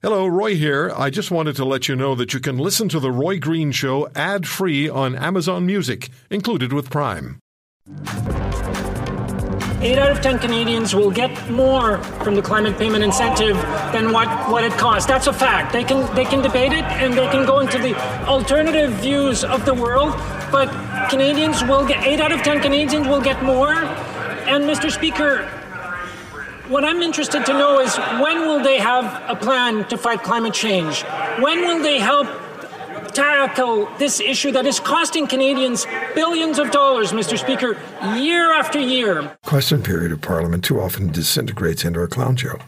Hello, Roy here. I just wanted to let you know that you can listen to The Roy Green Show ad free on Amazon Music, included with Prime. Eight out of ten Canadians will get more from the climate payment incentive than what, what it costs. That's a fact. They can they can debate it and they can go into the alternative views of the world, but Canadians will get eight out of ten Canadians will get more. And Mr. Speaker, what I'm interested to know is when will they have a plan to fight climate change? When will they help tackle this issue that is costing Canadians billions of dollars, Mr. Speaker, year after year? Question period of Parliament too often disintegrates into a clown show.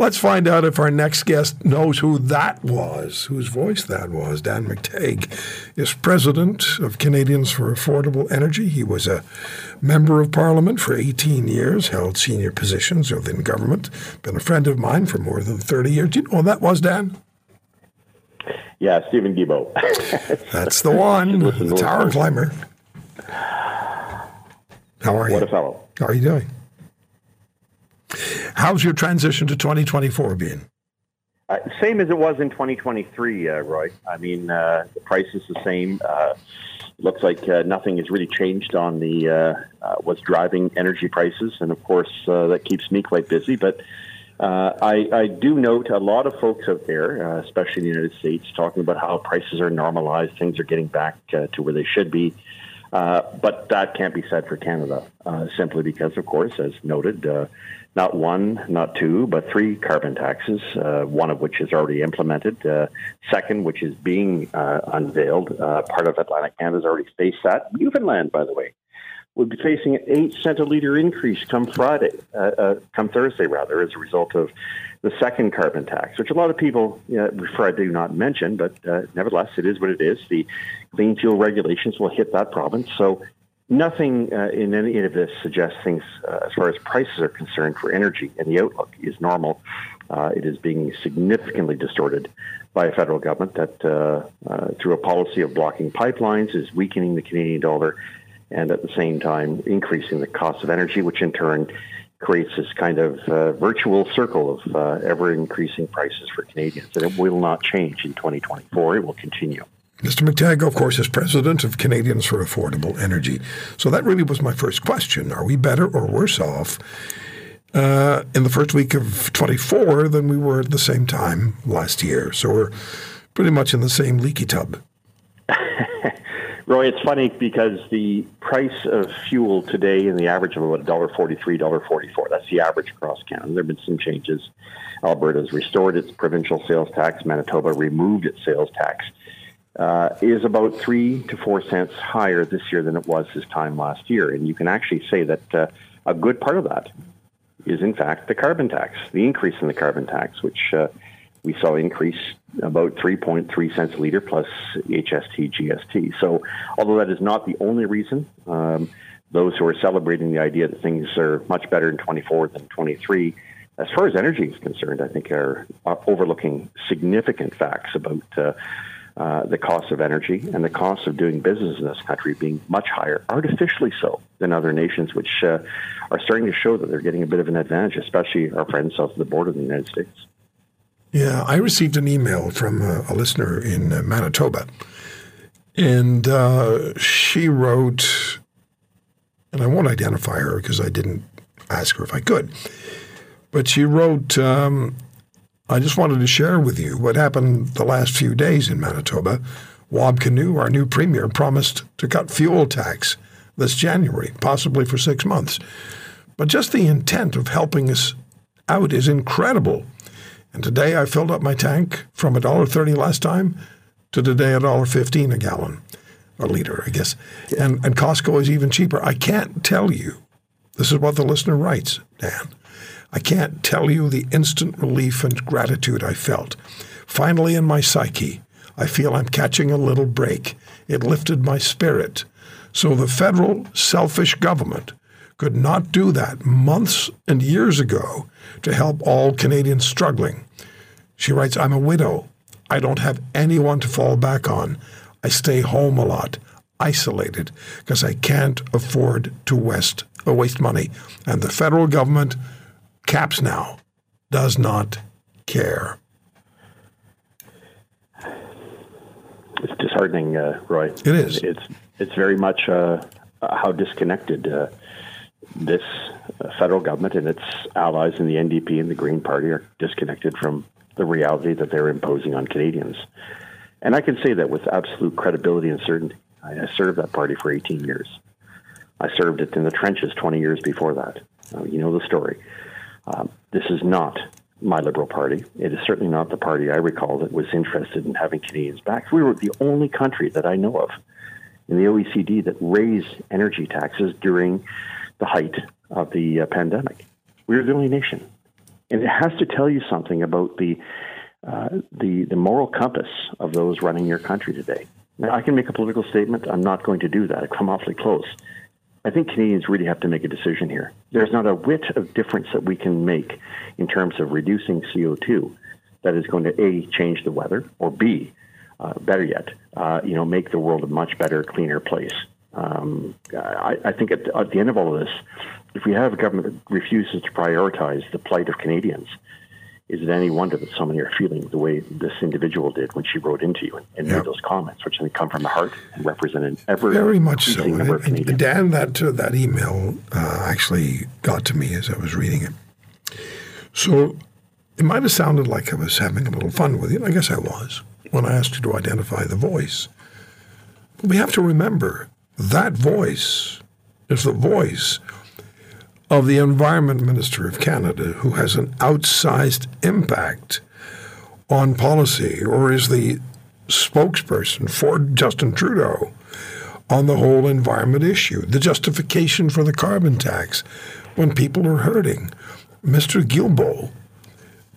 Let's find out if our next guest knows who that was, whose voice that was. Dan McTeague is president of Canadians for Affordable Energy. He was a member of Parliament for 18 years, held senior positions within government, been a friend of mine for more than 30 years. Do you know who that was, Dan? Yeah, Steven Guilbeault. That's the one, the tower climber. How are you? What a fellow. How are you doing? How's your transition to 2024 been? Uh, same as it was in 2023, uh, Roy. I mean, uh, the price is the same. Uh, looks like uh, nothing has really changed on the uh, what's driving energy prices, and of course that keeps me quite busy. But I, I, do note a lot of folks out there, especially in the United States, talking about how prices are normalized, things are getting back to where they should be. but that can't be said for Canada, simply because, of course, as noted, not one, not two, but three carbon taxes, uh, one of which is already implemented. Uh, second, which is being uh, unveiled. Uh, part of Atlantic Canada has already faced that. Newfoundland, by the way, would be facing an eight cent a liter increase come Friday, uh, uh, come Thursday, rather, as a result of the second carbon tax, which a lot of people you know, prefer I do not mention, but nevertheless, it is what it is. The clean fuel regulations will hit that province. So Nothing uh, in any of this suggests things, uh, as far as prices are concerned, for energy and the outlook is normal. Uh, it is being significantly distorted by a federal government that, uh, uh, through a policy of blocking pipelines, is weakening the Canadian dollar and at the same time increasing the cost of energy, which in turn creates this kind of uh, virtual circle of ever increasing prices for Canadians. And it will not change in 2024, it will continue. Mr. McTeague, of course, is president of Canadians for Affordable Energy. So that really was my first question. Are we better or worse off uh, in the first week of 24 than we were at the same time last year? So we're pretty much in the same leaky tub. Roy, it's funny because the price of fuel today in the average of about $1.43, $1.44. That's the average across Canada. There have been some changes. Alberta has restored its provincial sales tax. Manitoba removed its sales tax uh, is about three to four cents higher this year than it was this time last year. And you can actually say that uh, a good part of that is, in fact, the carbon tax, the increase in the carbon tax, which uh, we saw increase about 3.3 cents a liter plus HST, GST. So, although that is not the only reason, um, those who are celebrating the idea that things are much better in 24 than 23, as far as energy is concerned, I think are, are overlooking significant facts about uh, uh, the cost of energy and the cost of doing business in this country being much higher, artificially so, than other nations, which uh, are starting to show that they're getting a bit of an advantage, especially our friends south of the border of the United States. Yeah, I received an email from a, a listener in uh, Manitoba, and uh, she wrote, and I won't identify her because I didn't ask her if I could, but she wrote, um, I just wanted to share with you what happened the last few days in Manitoba. Wab Kinew, our new premier, promised to cut fuel tax this January, possibly for six months. But just the intent of helping us out is incredible. And today I filled up my tank from $1.30 last time to today $1.15 a gallon, a liter, I guess. And, and Costco is even cheaper. I can't tell you. This is what the listener writes, Dan. I can't tell you the instant relief and gratitude I felt. Finally, in my psyche, I feel I'm catching a little break. It lifted my spirit. So the federal selfish government could not do that months and years ago to help all Canadians struggling. She writes, I'm a widow. I don't have anyone to fall back on. I stay home a lot, isolated, because I can't afford to waste, waste money. And the federal government Caps now does not care. It's disheartening, uh, Roy. It is. It's it's very much uh, how disconnected uh, this uh, federal government and its allies in the NDP and the Green Party are disconnected from the reality that they're imposing on Canadians. And I can say that with absolute credibility and certainty. I served that party for 18 years. I served it in the trenches 20 years before that. Uh, you know the story. Um, this is not my Liberal Party. It is certainly not the party I recall that was interested in having Canadians back. We were the only country that I know of in the OECD that raised energy taxes during the height of the uh, pandemic. We were the only nation. And it has to tell you something about the, uh, the, the moral compass of those running your country today. Now, I can make a political statement. I'm not going to do that. I've come awfully close. I think Canadians really have to make a decision here. There's not a whit of difference that we can make in terms of reducing CO2 that is going to A, change the weather, or B, uh, better yet, uh, you know, make the world a much better, cleaner place. Um, I, I, think at the, at the, end of all of this, if we have a government that refuses to prioritize the plight of Canadians, is it any wonder that so many are feeling the way this individual did when she wrote into you and, and yep. made those comments, which I think come from the heart and represent an ever very much so. And, and Dan, that uh, that email uh, actually got to me as I was reading it. So it might have sounded like I was having a little fun with you. I guess I was when I asked you to identify the voice. But we have to remember that voice is the voice of the Environment Minister of Canada, who has an outsized impact on policy, or is the spokesperson for Justin Trudeau on the whole environment issue, the justification for the carbon tax when people are hurting. Mr. Guilbeault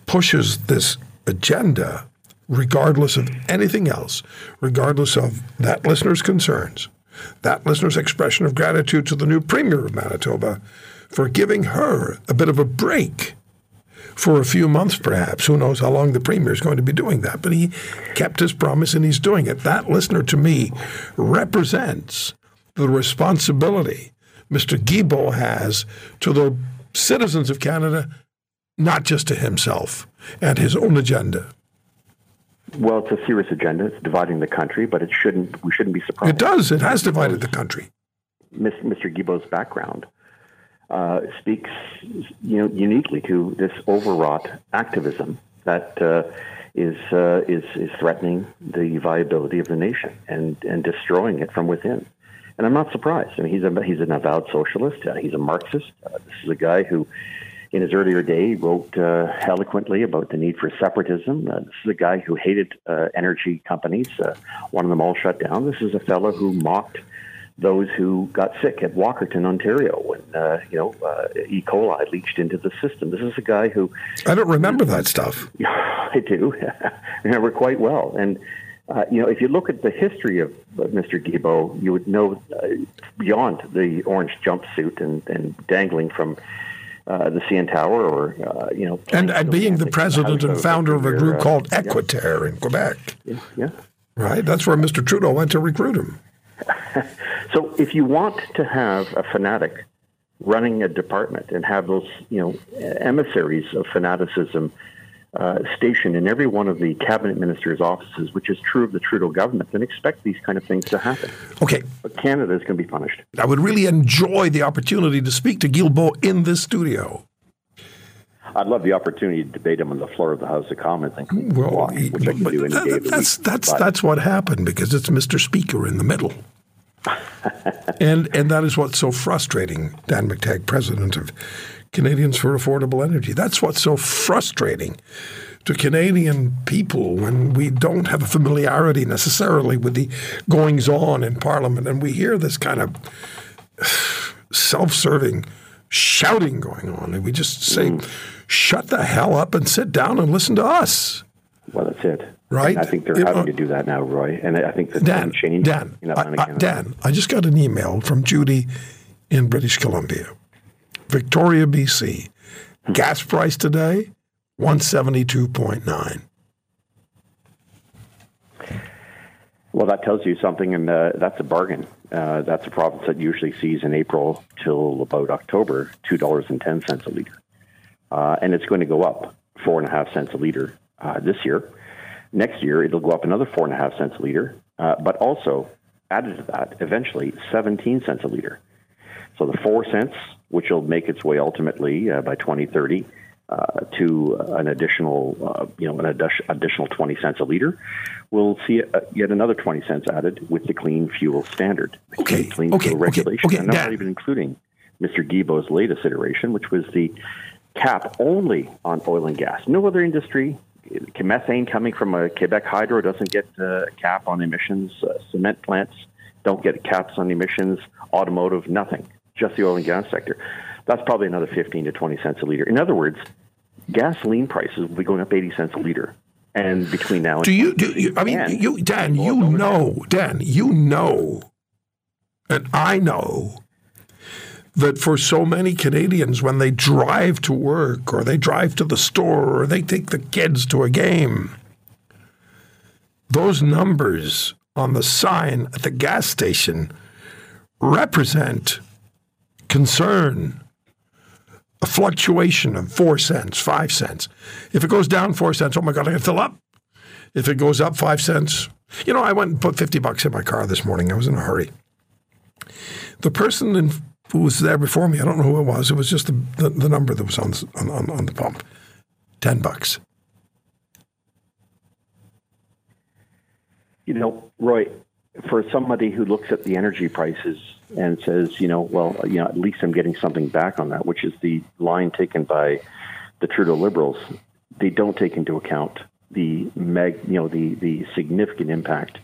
pushes this agenda regardless of anything else, regardless of that listener's concerns, that listener's expression of gratitude to the new Premier of Manitoba for giving her a bit of a break for a few months, perhaps. Who knows how long the Premier is going to be doing that? But he kept his promise and he's doing it. That listener to me represents the responsibility Mr. Guilbeault has to the citizens of Canada, not just to himself and his own agenda. Well, it's a serious agenda. It's dividing the country, but it shouldn't. We shouldn't be surprised. It does. It has divided the country. Mr. Guilbeault's background uh, speaks, you know, uniquely to this overwrought activism that uh, is uh, is is threatening the viability of the nation and and destroying it from within. And I'm not surprised. I mean, he's a he's an avowed socialist. Uh, he's a Marxist. Uh, this is a guy who, in his earlier day, wrote uh, eloquently about the need for separatism. This is a guy who hated energy companies, wanted them all shut down. This is a fellow who mocked those who got sick at Walkerton, Ontario, when uh, you know uh, E. coli leached into the system. This is a guy who I don't remember that stuff. I do remember quite well, and uh, you know if you look at the history of Mr. Guilbeault, you would know uh, beyond the orange jumpsuit and, and dangling from. Uh, the CN Tower, or uh, you know, and, and being the president and founder of a group called Equiterre yeah. in Quebec. Yeah, yeah, right. That's where Mr. Trudeau went to recruit him. so if you want to have a fanatic running a department and have those, you know, emissaries of fanaticism uh, stationed in every one of the cabinet ministers' offices, which is true of the Trudeau government, then expect these kind of things to happen. Okay. But Canada is going to be punished. I would really enjoy the opportunity to speak to Guilbeault in this studio. I'd love the opportunity to debate him on the floor of the House of Commons, and well, walk, which I can do any that, day That's that's but, that's what happened because it's Mr. Speaker in the middle. And and that is what's so frustrating, Dan McTeague, president of Canadians for Affordable Energy. That's what's so frustrating to Canadian people when we don't have a familiarity necessarily with the goings on in Parliament, and we hear this kind of self-serving shouting going on, and we just say, mm. "Shut the hell up and sit down and listen to us." Well, that's it. Right? And I think they're you having know, to do that now, Roy. And I think that's Dan, change. Dan, I, I, Dan, I just got an email from Judy in British Columbia, Victoria, BC. Hmm. Gas price today, 172.9. Well, that tells you something, and uh, that's a bargain. Uh, that's a province that usually sees in April till about October two dollars and ten cents a liter, uh, and it's going to go up four and a half cents a liter uh, this year. Next year, it'll go up another four and a half cents a liter. Uh, but also added to that eventually 17 cents a liter. So the four cents, which will make its way ultimately uh, by 2030 uh, to an additional, uh, you know, an additional 20 cents a liter, we'll see uh, yet another 20 cents added with the clean fuel standard, okay, clean okay, fuel regulation. Okay, okay, and not even including Mr. Guilbeault's latest iteration, which was the cap only on oil and gas. No other industry. Methane coming from a Quebec hydro doesn't get a cap on emissions. Uh, cement plants don't get caps on emissions. Automotive, nothing. Just the oil and gas sector. That's probably another 15 to 20 cents a liter. In other words, gasoline prices will be going up 80 cents a liter. And between now and do you, do you I mean, you, Dan, you know, Dan, you know, and I know that for so many Canadians, when they drive to work or they drive to the store or they take the kids to a game, those numbers on the sign at the gas station represent concern, a fluctuation of four cents, five cents. If it goes down four cents, oh my God, I can fill up. If it goes up five cents, you know, I went and put 50 bucks in my car this morning. I was in a hurry. The person in who was there before me. I don't know who it was. It was just the, the, the number that was on, on, on the pump. 10 bucks. You know, Roy, for somebody who looks at the energy prices and says, you know, well, you know, at least I'm getting something back on that, which is the line taken by the Trudeau Liberals, they don't take into account the meg, you know, the the significant impact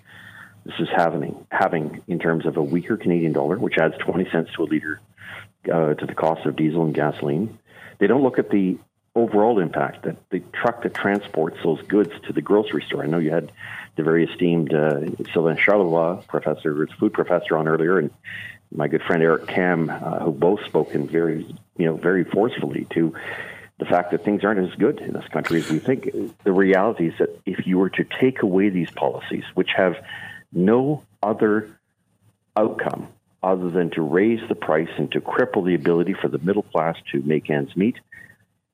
this is having having in terms of a weaker Canadian dollar, which adds 20 cents to a liter uh, to the cost of diesel and gasoline. They don't look at the overall impact that the truck that transports those goods to the grocery store. I know you had the very esteemed uh, Sylvain Charlebois, professor, food professor, on earlier, and my good friend Eric Kam, uh, who both spoken very, you know, very forcefully to the fact that things aren't as good in this country as we think. The reality is that if you were to take away these policies, which have no other outcome other than to raise the price and to cripple the ability for the middle class to make ends meet,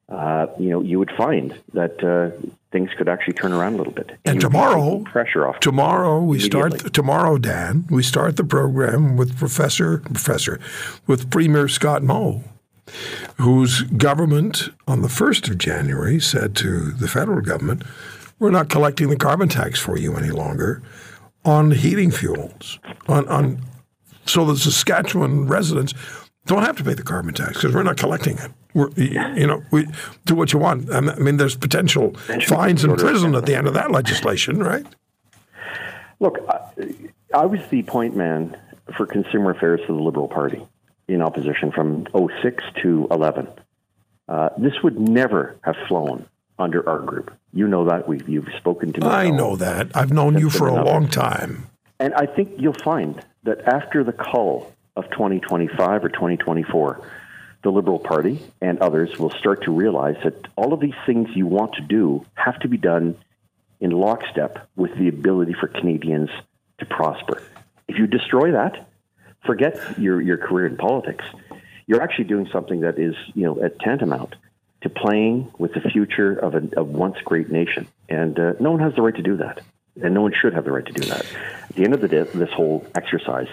uh, you know, you would find that uh, things could actually turn around a little bit. And, and tomorrow, pressure off. Tomorrow we start. Tomorrow, Dan, we start the program with Professor Professor with Premier Scott Moe, whose government on the first of January said to the federal government, "We're not collecting the carbon tax for you any longer." On heating fuels, on, on so the Saskatchewan residents don't have to pay the carbon tax because we're not collecting it. We're, you know, we do what you want. I mean, there's potential fines and prison at the end of that legislation, right? Look, I, I was the point man for consumer affairs for the Liberal Party in opposition from 06 to 11. Uh, this would never have flown under our group. You know that. We've, you've spoken to me. I know that. I've known you for a long time. And I think you'll find that after the call of 2025 or 2024, the Liberal Party and others will start to realize that all of these things you want to do have to be done in lockstep with the ability for Canadians to prosper. If you destroy that, forget your, your career in politics. You're actually doing something that is, you know, at tantamount to playing with the future of a of once great nation. And uh, no one has the right to do that. And no one should have the right to do that. At the end of the day, this whole exercise,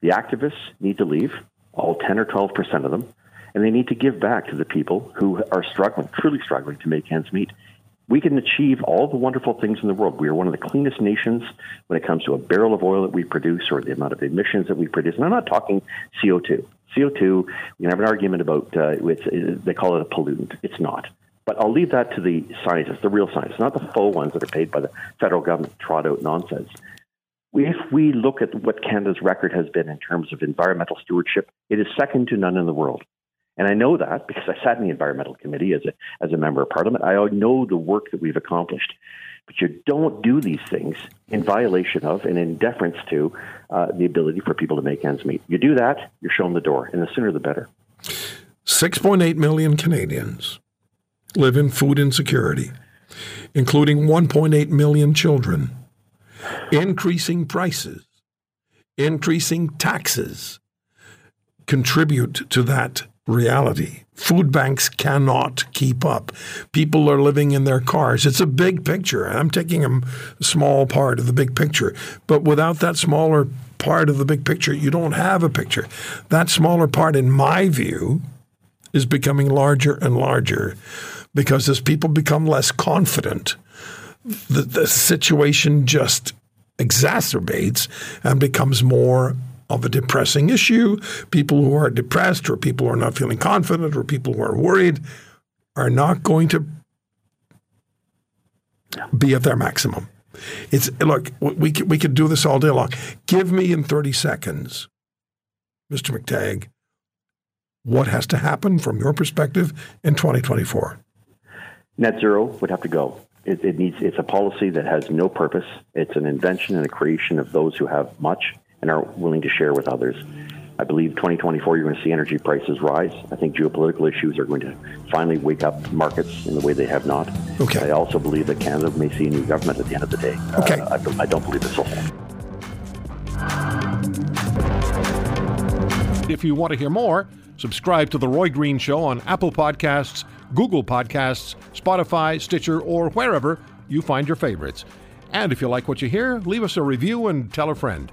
the activists need to leave, all 10 or 12 percent of them, and they need to give back to the people who are struggling, truly struggling to make ends meet. We can achieve all the wonderful things in the world. We are one of the cleanest nations when it comes to a barrel of oil that we produce or the amount of emissions that we produce. And I'm not talking CO2. CO2, we can have an argument about uh, it's, they call it a pollutant. It's not. But I'll leave that to the scientists, the real scientists, not the faux ones that are paid by the federal government to trot out nonsense. If we look at what Canada's record has been in terms of environmental stewardship, it is second to none in the world. And I know that because I sat in the environmental committee as a as a member of parliament. I know the work that we've accomplished. But you don't do these things in violation of and in deference to uh, the ability for people to make ends meet. You do that, you're shown the door, and the sooner the better. 6.8 million Canadians live in food insecurity, including 1.8 million children. Increasing prices, increasing taxes contribute to that reality. Food banks cannot keep up. People are living in their cars. It's a big picture. I'm taking a small part of the big picture. But without that smaller part of the big picture, you don't have a picture. That smaller part, in my view, is becoming larger and larger because as people become less confident, the, the situation just exacerbates and becomes more of a depressing issue. People who are depressed or people who are not feeling confident or people who are worried are not going to be at their maximum. It's look, we could, we could do this all day long. Give me in 30 seconds, Mr. McTeague, what has to happen from your perspective in 2024? Net zero would have to go. It, it, needs. It's a policy that has no purpose. It's an invention and a creation of those who have much and are willing to share with others. I believe 2024 you're going to see energy prices rise. I think geopolitical issues are going to finally wake up markets in the way they have not. Okay. I also believe that Canada may see a new government at the end of the day. Okay. Uh, I, I don't believe this will hold. If you want to hear more, subscribe to The Roy Green Show on Apple Podcasts, Google Podcasts, Spotify, Stitcher, or wherever you find your favorites. And if you like what you hear, leave us a review and tell a friend.